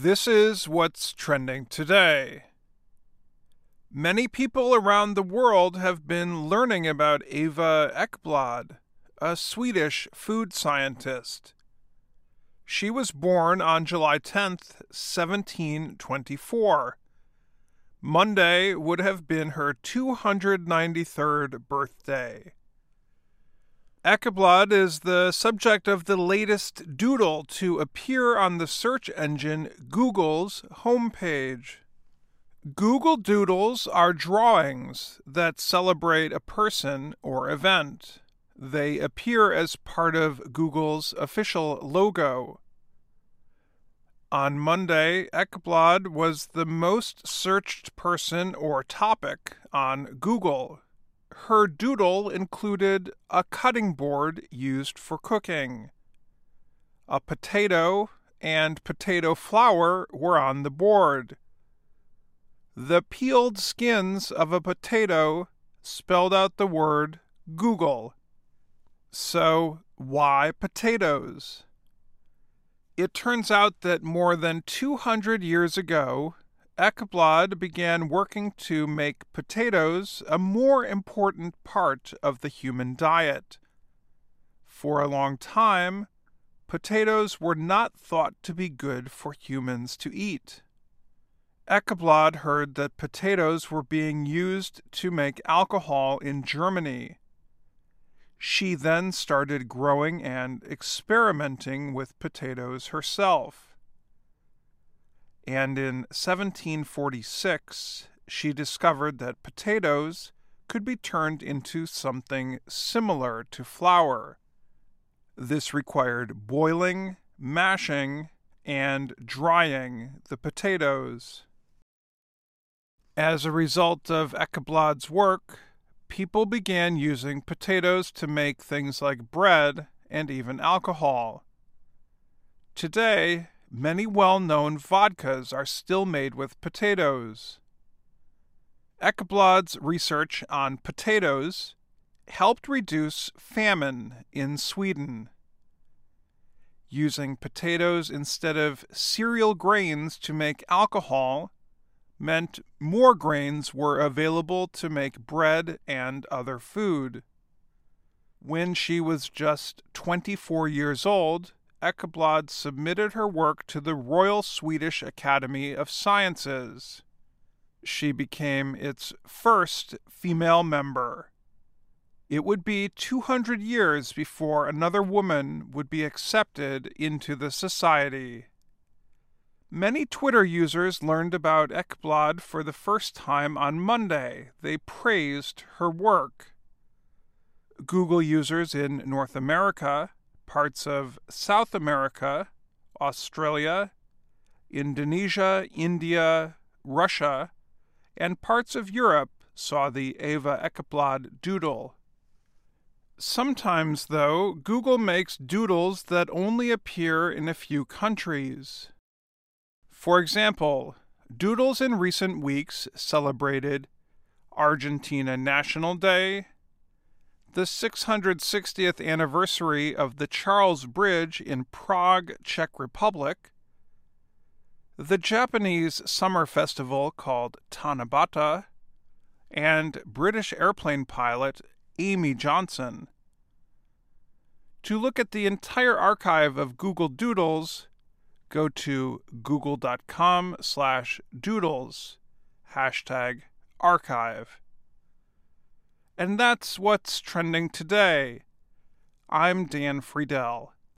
This is what's trending today. Many people around the world have been learning about Eva Ekeblad, a Swedish food scientist. She was born on July 10th, 1724. Monday would have been her 293rd birthday. Ekeblad is the subject of the latest doodle to appear on the search engine Google's homepage. Google Doodles are drawings that celebrate a person or event. They appear as part of Google's official logo. On Monday, Ekeblad was the most searched person or topic on Google. Her doodle included a cutting board used for cooking. A potato and potato flour were on the board. The peeled skins of a potato spelled out the word Google. So, why potatoes? It turns out that more than 200 years ago, Ekeblad began working to make potatoes a more important part of the human diet. For a long time, potatoes were not thought to be good for humans to eat. Ekeblad heard that potatoes were being used to make alcohol in Germany she then started growing and experimenting with potatoes herself. And in 1746, she discovered that potatoes could be turned into something similar to flour. This required boiling, mashing, and drying the potatoes. As a result of Ekeblad's work, people began using potatoes to make things like bread and even alcohol. Today, many well known vodkas are still made with potatoes. Ekeblad's research on potatoes helped reduce famine in Sweden. Using potatoes instead of cereal grains to make alcohol meant more grains were available to make bread and other food. When she was just 24 years old, Ekeblad submitted her work to the Royal Swedish Academy of Sciences. She became its first female member. It would be 200 years before another woman would be accepted into the society. Many Twitter users learned about Ekeblad for the first time on Monday. They praised her work. Google users in North America, parts of South America, Australia, Indonesia, India, Russia, and parts of Europe saw the Eva Ekeblad doodle. Sometimes, though, Google makes doodles that only appear in a few countries. For example, Doodles in recent weeks celebrated Argentina National Day, the 660th anniversary of the Charles Bridge in Prague, Czech Republic, the Japanese summer festival called Tanabata, and British airplane pilot Amy Johnson. To look at the entire archive of Google Doodles, go to google.com slash doodles hashtag archive. And that's what's trending today. I'm Dan Friedell.